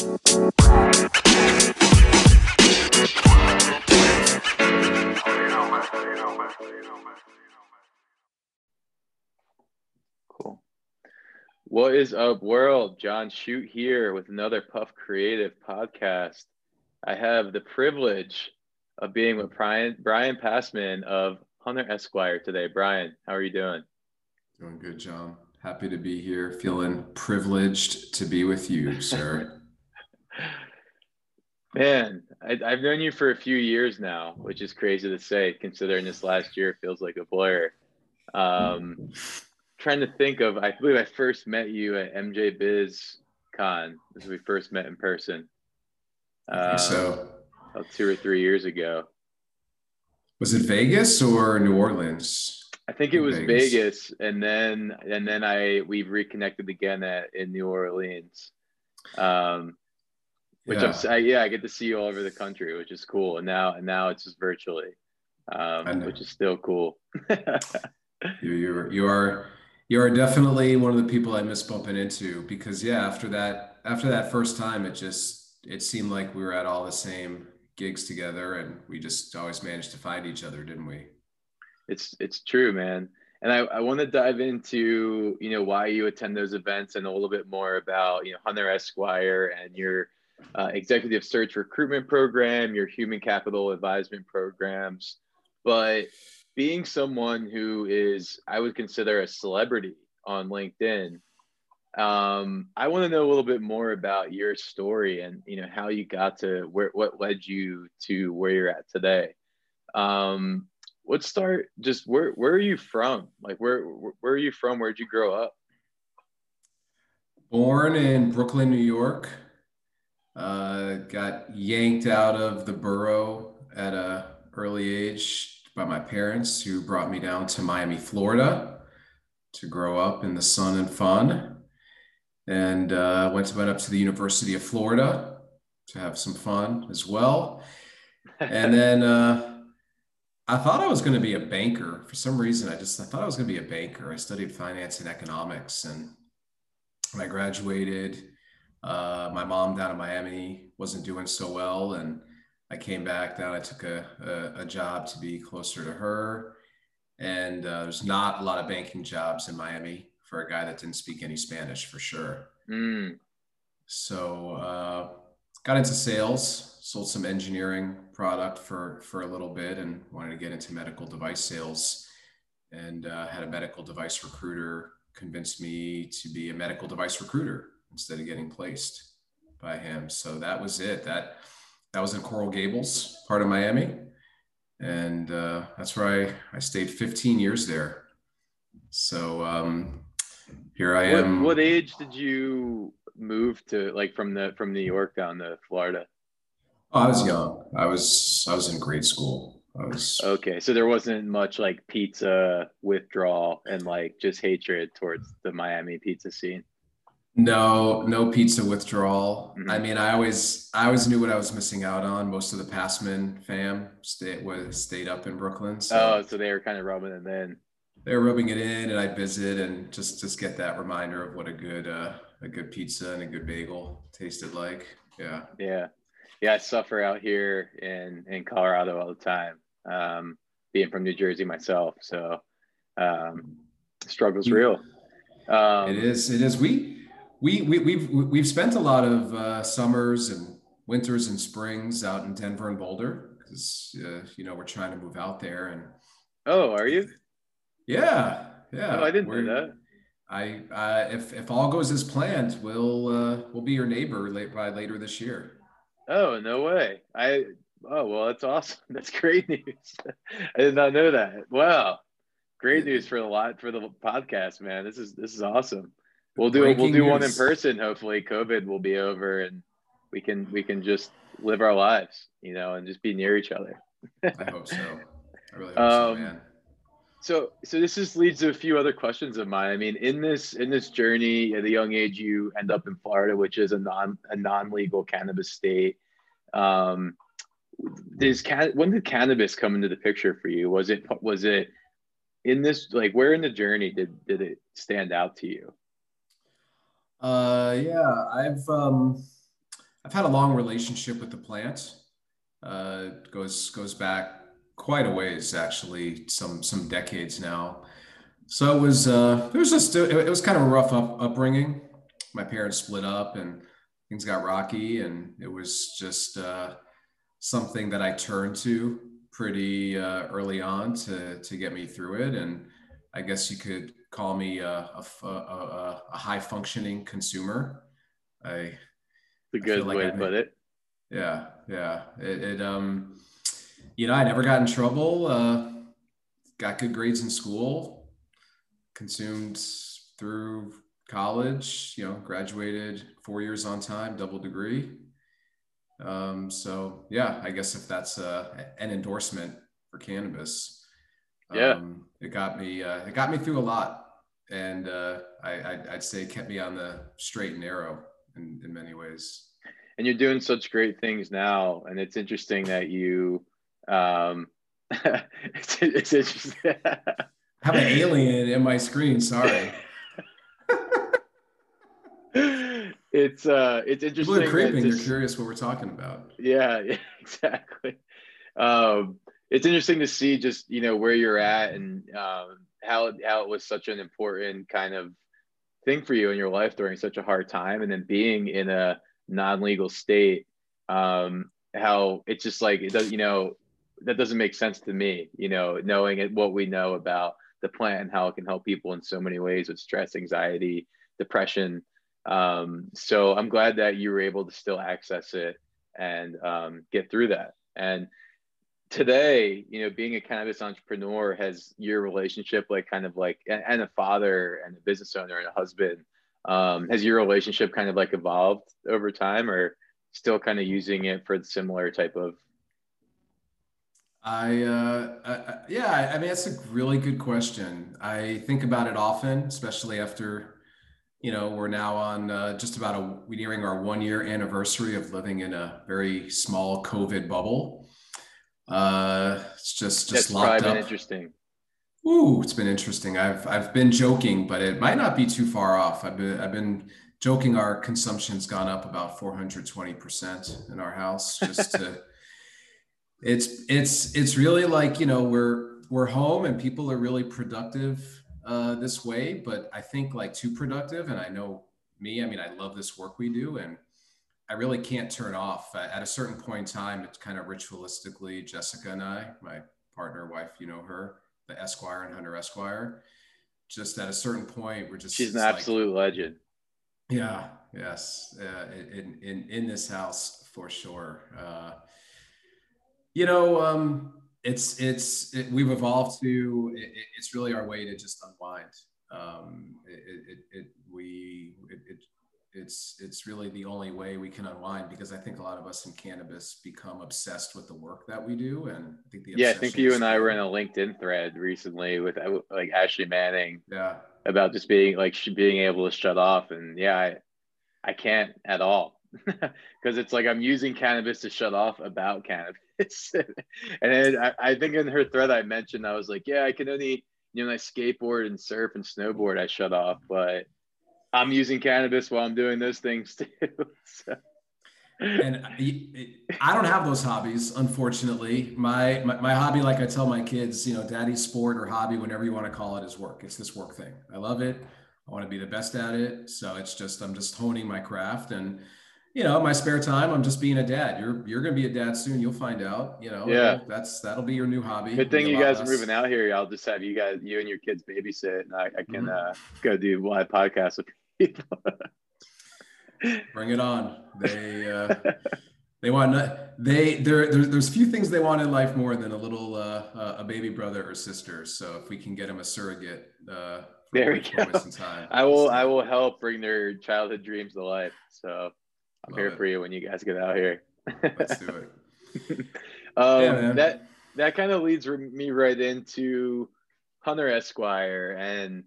Cool. What is up, world? John Shoot here with another Puff Creative podcast. I have the privilege of being with Brian Brian Passman of Hunter Esquire today. Brian, how are you doing? Doing good, John. Happy to be here. Feeling privileged to be with you, sir. Man, I, have known you for a few years now, which is crazy to say, considering this last year feels like a blur. Um, trying to think of, I believe I first met you at MJ Biz Con. This is we first met in person. Um, so, about two or three years ago. Was it Vegas or New Orleans? I think it was Vegas. Vegas, and then and then I we've reconnected again at in New Orleans. Um, which yeah. I'm I, yeah, I get to see you all over the country, which is cool. And now and now it's just virtually, um, which is still cool. you you're you are you are definitely one of the people I miss bumping into because yeah, after that after that first time, it just it seemed like we were at all the same gigs together, and we just always managed to find each other, didn't we? It's it's true, man. And I, I want to dive into you know why you attend those events and a little bit more about you know Hunter Esquire and your uh, executive search recruitment program, your human capital advisement programs. But being someone who is, I would consider a celebrity on LinkedIn, um, I want to know a little bit more about your story and you know how you got to where, what led you to where you're at today. Um, let's start. Just where where are you from? Like where where are you from? Where'd you grow up? Born in Brooklyn, New York. Uh, got yanked out of the borough at a early age by my parents, who brought me down to Miami, Florida, to grow up in the sun and fun. And uh, went to went up to the University of Florida to have some fun as well. And then uh, I thought I was going to be a banker. For some reason, I just I thought I was going to be a banker. I studied finance and economics, and when I graduated uh, my mom down in Miami wasn't doing so well, and I came back down. I took a, a, a job to be closer to her, and uh, there's not a lot of banking jobs in Miami for a guy that didn't speak any Spanish for sure. Mm. So uh, got into sales, sold some engineering product for for a little bit, and wanted to get into medical device sales, and uh, had a medical device recruiter convince me to be a medical device recruiter instead of getting placed by him. So that was it. That that was in Coral Gables, part of Miami, and uh, that's where I I stayed 15 years there. So um, here I what, am. What age did you move to, like from the from New York down to Florida? Oh, I was young. I was I was in grade school. I was okay. So there wasn't much like pizza withdrawal and like just hatred towards the Miami pizza scene. No, no pizza withdrawal. Mm-hmm. I mean, I always, I always knew what I was missing out on. Most of the Passman fam stayed was stayed up in Brooklyn. So oh, so they were kind of rubbing it in. They were rubbing it in, and I visit and just just get that reminder of what a good uh, a good pizza and a good bagel tasted like. Yeah. Yeah, yeah. I suffer out here in in Colorado all the time. Um, being from New Jersey myself, so um, struggle's real. Um, it is. It is. We we, we we've we've spent a lot of uh, summers and winters and springs out in Denver and Boulder because uh, you know we're trying to move out there and. Oh, are you? Yeah, yeah. Oh, I didn't know that. I uh, if if all goes as planned, we'll uh, we'll be your neighbor late by later this year. Oh no way! I oh well, that's awesome. That's great news. I did not know that. Wow, great news for a lot for the podcast, man. This is this is awesome. We'll do we'll do news. one in person. Hopefully, COVID will be over and we can we can just live our lives, you know, and just be near each other. I hope so. I really hope um, so, man. So, so this just leads to a few other questions of mine. I mean, in this in this journey at a young age, you end up in Florida, which is a non a non legal cannabis state. Um, does can when did cannabis come into the picture for you? Was it was it in this like where in the journey did did it stand out to you? Uh, yeah, I've um, I've had a long relationship with the plant. Uh, goes goes back quite a ways, actually, some some decades now. So it was uh, it was just it was kind of a rough up, upbringing. My parents split up and things got rocky, and it was just uh, something that I turned to pretty uh, early on to to get me through it. And I guess you could call me a, a, a, a high functioning consumer. I a good like way to put it. Yeah, yeah. It, it, um, you know, I never got in trouble. Uh, got good grades in school. Consumed through college. You know, graduated four years on time, double degree. Um, so yeah, I guess if that's uh, an endorsement for cannabis, yeah, um, it got me. Uh, it got me through a lot, and uh, I, I'd, I'd say kept me on the straight and narrow in, in many ways. And you're doing such great things now, and it's interesting that you. Um, it's, it's interesting. I have an alien in my screen. Sorry. it's uh, it's interesting. People are creeping. They're curious what we're talking about. Yeah, yeah, exactly. Um, it's interesting to see just you know where you're at and um, how how it was such an important kind of thing for you in your life during such a hard time and then being in a non-legal state um how it's just like it does you know that doesn't make sense to me you know knowing it, what we know about the plant and how it can help people in so many ways with stress anxiety depression. Um so i'm glad that you were able to still access it and um, get through that. And today you know being a cannabis entrepreneur has your relationship like kind of like and a father and a business owner and a husband um, has your relationship kind of like evolved over time or still kind of using it for the similar type of I, uh, I, yeah, I mean, that's a really good question. I think about it often, especially after, you know, we're now on uh, just about a, we nearing our one year anniversary of living in a very small COVID bubble. Uh, it's just just That's locked up. interesting. Ooh, it's been interesting. I've I've been joking, but it might not be too far off. I've been I've been joking. Our consumption's gone up about 420 percent in our house. Just to, it's it's it's really like you know we're we're home and people are really productive uh, this way, but I think like too productive. And I know me. I mean, I love this work we do, and I really can't turn off. At a certain point in time, it's kind of ritualistically Jessica and I, my partner, wife, you know her, the Esquire and Hunter Esquire. Just at a certain point, we're just she's an absolute like, legend. Yeah. Yes. Uh, in in in this house for sure. Uh, you know, um, it's it's it, we've evolved to. It, it's really our way to just unwind. Um, it, it, it's it's really the only way we can unwind because I think a lot of us in cannabis become obsessed with the work that we do, and I think the yeah, I think you and I were in a LinkedIn thread recently with uh, like Ashley Manning, yeah, about just being like being able to shut off, and yeah, I I can't at all because it's like I'm using cannabis to shut off about cannabis, and I, I think in her thread I mentioned I was like, yeah, I can only you know I skateboard and surf and snowboard I shut off, but I'm using cannabis while I'm doing those things too. so. And I don't have those hobbies, unfortunately. My, my, my hobby, like I tell my kids, you know, daddy's sport or hobby, whatever you want to call it, is work. It's this work thing. I love it. I want to be the best at it. So it's just I'm just honing my craft and you know, my spare time, I'm just being a dad. You're you're gonna be a dad soon. You'll find out. You know, yeah, that's that'll be your new hobby. Good thing you guys are moving out here. I'll just have you guys, you and your kids babysit, and I, I can mm-hmm. uh, go do live podcasts with people. Bring it on. They uh, they want they there there's there's few things they want in life more than a little uh, uh, a baby brother or sister. So if we can get them a surrogate. Uh, there we go. I will. I will help bring their childhood dreams to life. So I'm Love here it. for you when you guys get out here. Let's do it. um, yeah, that that kind of leads me right into Hunter Esquire. And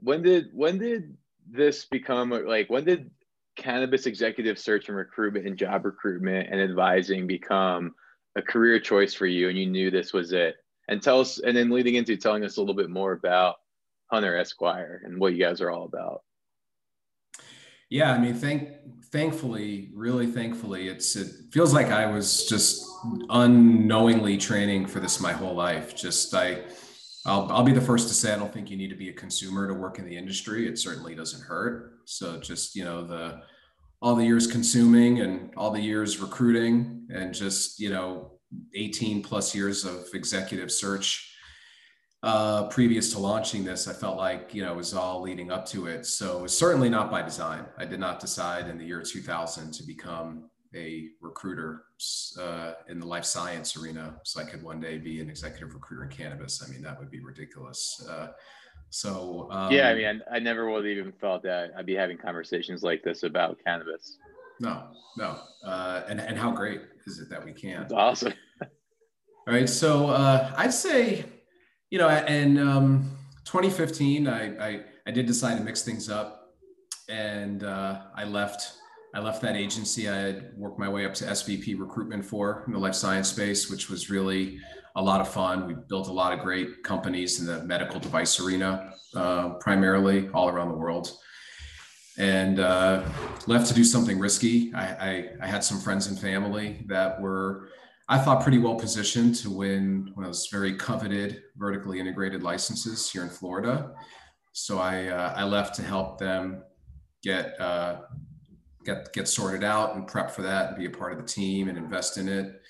when did when did this become like when did cannabis executive search and recruitment and job recruitment and advising become a career choice for you and you knew this was it? And tell us and then leading into telling us a little bit more about Hunter Esquire and what you guys are all about. Yeah, I mean, thank thankfully, really thankfully, it's it feels like I was just unknowingly training for this my whole life. Just I I'll, I'll be the first to say I don't think you need to be a consumer to work in the industry. It certainly doesn't hurt. So just you know the all the years consuming and all the years recruiting and just you know 18 plus years of executive search uh, previous to launching this, I felt like you know it was all leading up to it. So certainly not by design. I did not decide in the year 2000 to become a recruiter uh, in the life science arena, so I could one day be an executive recruiter in cannabis. I mean, that would be ridiculous. Uh, so um, yeah, I mean, I, I, never would have even thought that I'd be having conversations like this about cannabis. No, no, uh, and and how great is it that we can? It's awesome. All right, so uh, I'd say you know, in um, 2015, I, I, I did decide to mix things up, and uh, I left. I left that agency. I had worked my way up to SVP recruitment for in the life science space, which was really a lot of fun. We built a lot of great companies in the medical device arena, uh, primarily all around the world. And uh, left to do something risky. I, I, I had some friends and family that were I thought pretty well positioned to win one of those very coveted vertically integrated licenses here in Florida. So I uh, I left to help them get uh, get get sorted out and prep for that and be a part of the team and invest in it.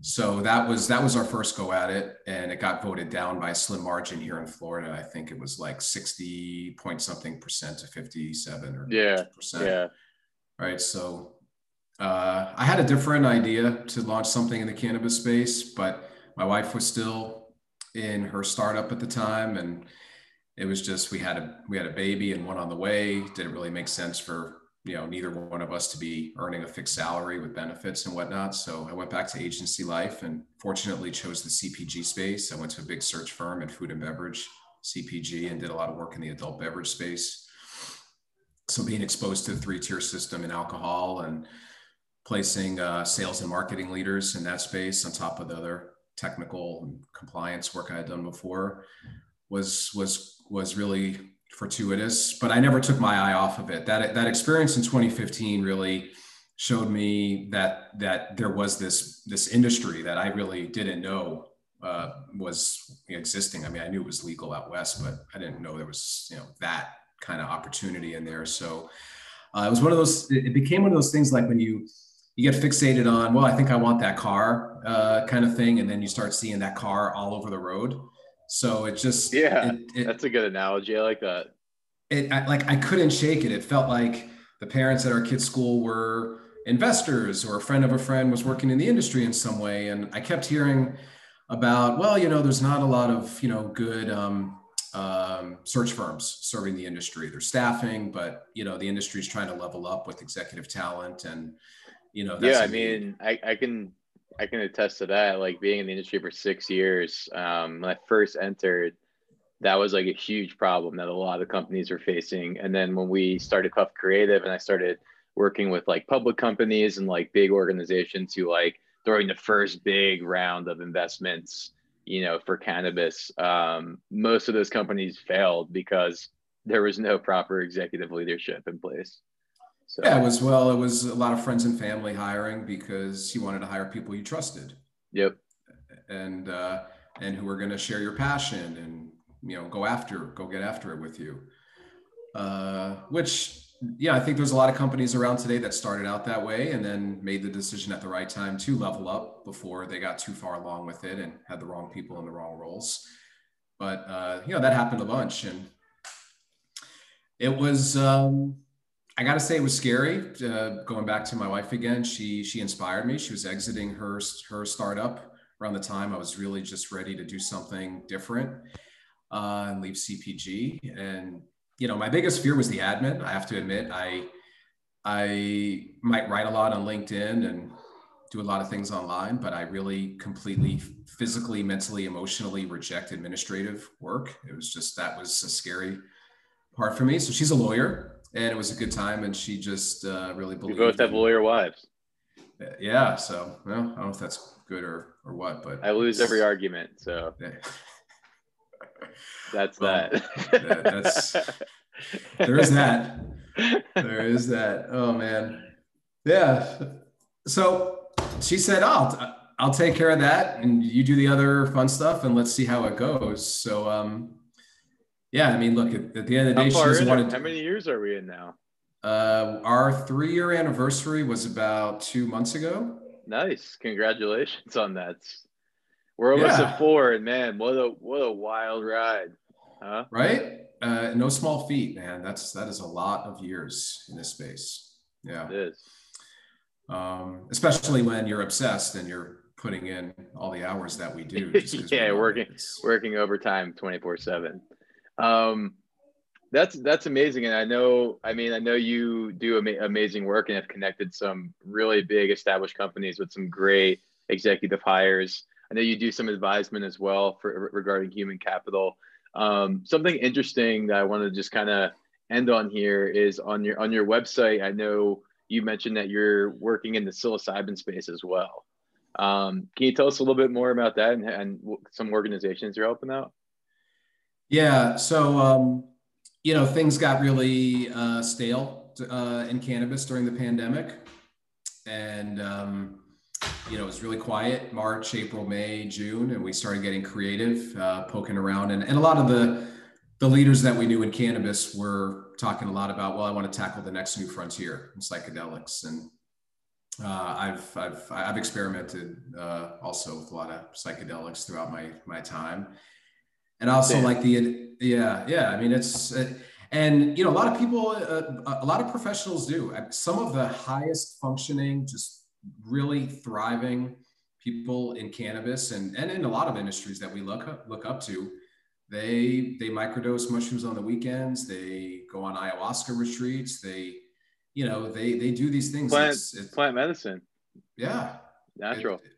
So that was that was our first go at it, and it got voted down by a slim margin here in Florida. I think it was like sixty point something percent to fifty seven or yeah percent. Yeah. Right. So uh, I had a different idea to launch something in the cannabis space, but my wife was still in her startup at the time, and it was just we had a we had a baby and one on the way. Didn't really make sense for you know neither one of us to be earning a fixed salary with benefits and whatnot. So I went back to agency life, and fortunately chose the CPG space. I went to a big search firm in food and beverage CPG and did a lot of work in the adult beverage space. So being exposed to the three tier system in alcohol and placing uh, sales and marketing leaders in that space on top of the other technical and compliance work I had done before was was was really fortuitous. But I never took my eye off of it. That that experience in 2015 really showed me that that there was this this industry that I really didn't know uh, was existing. I mean, I knew it was legal out west, but I didn't know there was you know that kind of opportunity in there. So uh, it was one of those. It became one of those things like when you you get fixated on, well, I think I want that car uh, kind of thing. And then you start seeing that car all over the road. So it just, yeah, it, it, that's a good analogy. I like that. It I, like, I couldn't shake it. It felt like the parents at our kids' school were investors or a friend of a friend was working in the industry in some way. And I kept hearing about, well, you know, there's not a lot of, you know, good, um, um, search firms serving the industry. They're staffing, but you know the industry is trying to level up with executive talent and you know yeah i mean I, I can i can attest to that like being in the industry for six years um, when i first entered that was like a huge problem that a lot of companies were facing. And then when we started puff creative and i started working with like public companies and like big organizations who like throwing the first big round of investments you know for cannabis um, most of those companies failed because there was no proper executive leadership in place so yeah, it was well, it was a lot of friends and family hiring because he wanted to hire people you trusted. Yep. And uh, and who are going to share your passion and you know go after go get after it with you. Uh, which yeah, I think there's a lot of companies around today that started out that way and then made the decision at the right time to level up before they got too far along with it and had the wrong people in the wrong roles. But uh, you know that happened a bunch, and it was um, I got to say it was scary. Uh, going back to my wife again, she she inspired me. She was exiting her her startup around the time I was really just ready to do something different uh, and leave CPG. And you know, my biggest fear was the admin. I have to admit, I I might write a lot on LinkedIn and do a lot of things online, but I really completely physically, mentally, emotionally reject administrative work. It was just that was a scary part for me. So she's a lawyer and it was a good time. And she just uh, really believed. We both have lawyer wives. Yeah. So, well, I don't know if that's good or or what, but I lose every argument. So yeah. that's well, that. that's there is that. there is that. Oh man. Yeah. So she said, "I'll I'll take care of that, and you do the other fun stuff, and let's see how it goes." So, um, yeah, I mean, look at, at the end of the day, how she doesn't want to. How many years are we in now? Uh, our three-year anniversary was about two months ago. Nice, congratulations on that. We're almost yeah. at four, and man, what a what a wild ride, huh? Right? Uh, no small feat, man. That's that is a lot of years in this space. Yeah, it is. Um, especially when you're obsessed and you're putting in all the hours that we do. yeah, working working overtime twenty four seven. Um, that's that's amazing, and I know. I mean, I know you do ama- amazing work and have connected some really big established companies with some great executive hires. I know you do some advisement as well for regarding human capital. Um, something interesting that I want to just kind of end on here is on your on your website. I know you mentioned that you're working in the psilocybin space as well. Um, can you tell us a little bit more about that and, and some organizations you're helping out? Yeah, so um, you know things got really uh, stale uh, in cannabis during the pandemic, and um, you know, it was really quiet March, April, May, June, and we started getting creative, uh, poking around. And, and a lot of the, the leaders that we knew in cannabis were talking a lot about, well, I want to tackle the next new frontier in psychedelics. And uh, I've, I've, I've experimented uh, also with a lot of psychedelics throughout my, my time. And also like the, yeah, yeah, I mean, it's, it, and you know, a lot of people, uh, a lot of professionals do. Some of the highest functioning, just really thriving people in cannabis and, and in a lot of industries that we look up, look up to they they microdose mushrooms on the weekends they go on ayahuasca retreats they you know they they do these things. Plant, it's, it's, plant medicine. Yeah. Natural. it,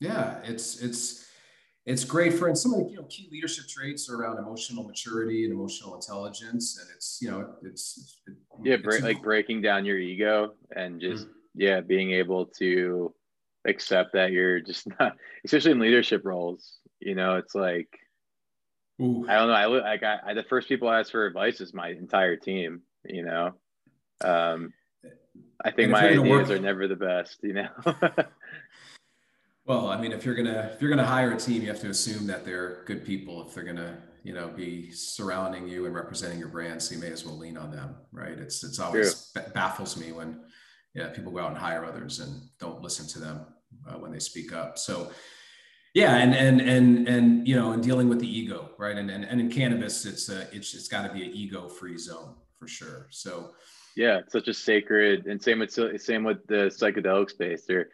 yeah it's it's it's great for and some of the you know key leadership traits are around emotional maturity and emotional intelligence and it's you know it's it, yeah it's like breaking down your ego and just mm-hmm yeah, being able to accept that you're just not, especially in leadership roles. You know, it's like Ooh. I don't know. I like I, I, the first people I ask for advice is my entire team. You know, um, I think my ideas work... are never the best. You know. well, I mean, if you're gonna if you're gonna hire a team, you have to assume that they're good people. If they're gonna you know be surrounding you and representing your brand, so you may as well lean on them, right? It's it's always baffles me when yeah, people go out and hire others and don't listen to them uh, when they speak up. So, yeah, and and and and you know, in dealing with the ego, right? And and, and in cannabis, it's a, it's it's got to be an ego-free zone for sure. So, yeah, it's such a sacred, and same with same with the psychedelic space. There,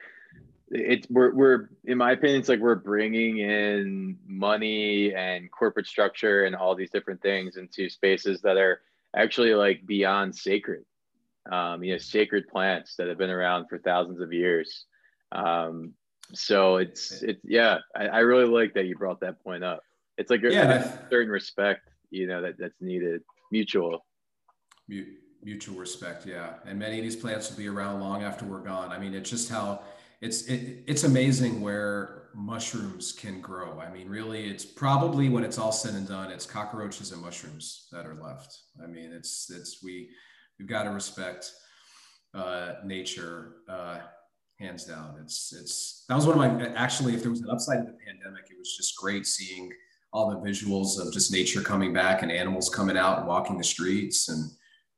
it's we're we're in my opinion, it's like we're bringing in money and corporate structure and all these different things into spaces that are actually like beyond sacred um, you know, sacred plants that have been around for thousands of years. Um, so it's it's yeah, I, I, really like that you brought that point up. It's like yeah, a certain respect, you know, that that's needed, mutual. Mutual respect, yeah. And many of these plants will be around long after we're gone. I mean, it's just how it's it, it's amazing where mushrooms can grow. I mean, really, it's probably when it's all said and done, it's cockroaches and mushrooms that are left. I mean, it's it's we we've got to respect uh, nature uh, hands down. It's it's that was one of my actually if there was an upside of the pandemic, it was just great seeing all the visuals of just nature coming back and animals coming out and walking the streets and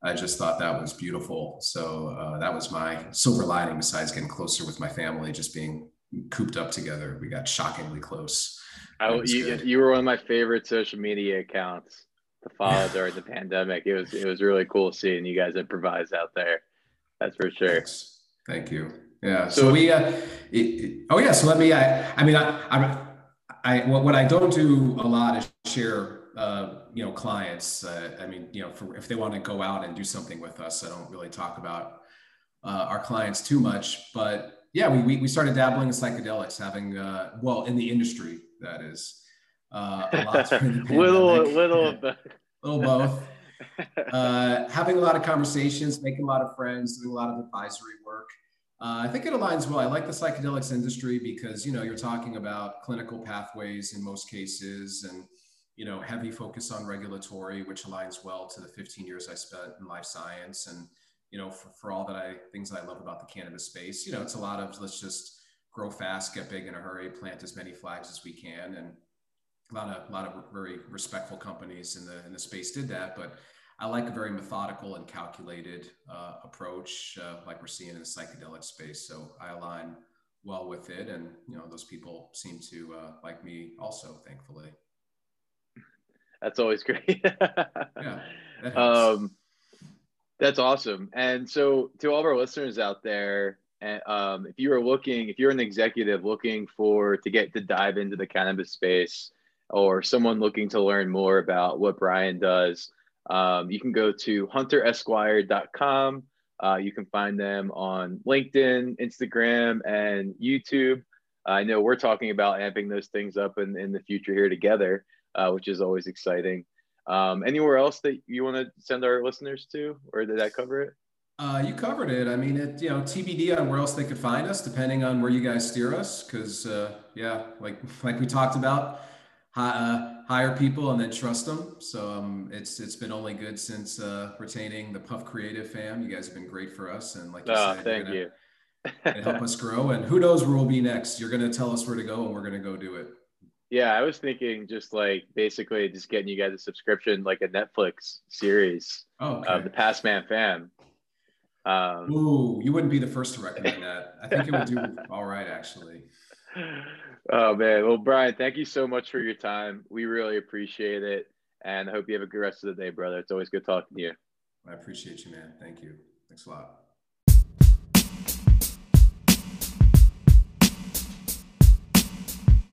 I just thought that was beautiful. So uh, that was my silver lining besides getting closer with my family, just being cooped up together. We got shockingly close. I, you, you were one of my favorite social media accounts to follow during the pandemic. It was it was really cool seeing you guys improvise out there. That's for sure. Thanks. Thank you. Yeah. So, so we. Uh, it, oh yeah. So let me. I. I mean, I. I. I what, what I don't do a lot is share. Uh, you know, clients. Uh, I mean, you know, for, if they want to go out and do something with us, I don't really talk about uh, our clients too much. But yeah, we, we, we started dabbling in psychedelics, having uh, well in the industry that is uh, a lot little, little of both. little both. Uh, having a lot of conversations, making a lot of friends, doing a lot of advisory work. Uh, I think it aligns well. I like the psychedelics industry because you know you're talking about clinical pathways in most cases, and you know, heavy focus on regulatory, which aligns well to the 15 years I spent in life science. And, you know, for, for all that I, things that I love about the cannabis space, you know, it's a lot of let's just grow fast, get big in a hurry, plant as many flags as we can. And a lot of, a lot of very respectful companies in the, in the space did that. But I like a very methodical and calculated uh, approach, uh, like we're seeing in the psychedelic space. So I align well with it, and you know those people seem to uh, like me also, thankfully. That's always great. yeah, that um, that's awesome. And so, to all of our listeners out there, um, if you are looking, if you're an executive looking for to get to dive into the cannabis space, or someone looking to learn more about what Brian does, um, you can go to hunteresquire.com. Uh, you can find them on LinkedIn, Instagram, and YouTube. I know we're talking about amping those things up in, in the future here together uh, which is always exciting. Um, anywhere else that you want to send our listeners to, or did that cover it? Uh, you covered it. I mean, it you know TBD on where else they could find us, depending on where you guys steer us. Because uh, yeah, like like we talked about, uh, hire people and then trust them. So um, it's it's been only good since uh, retaining the Puff Creative fam. You guys have been great for us, and like you oh, said, thank you. help us grow. And who knows where we'll be next? You're going to tell us where to go, and we're going to go do it. Yeah, I was thinking just like basically just getting you guys a subscription, like a Netflix series okay. of the Passman fam. Um, Ooh, you wouldn't be the first to recommend that. I think it would do all right, actually. Oh man, well, Brian, thank you so much for your time. We really appreciate it, and I hope you have a good rest of the day, brother. It's always good talking to you. I appreciate you, man. Thank you. Thanks a lot.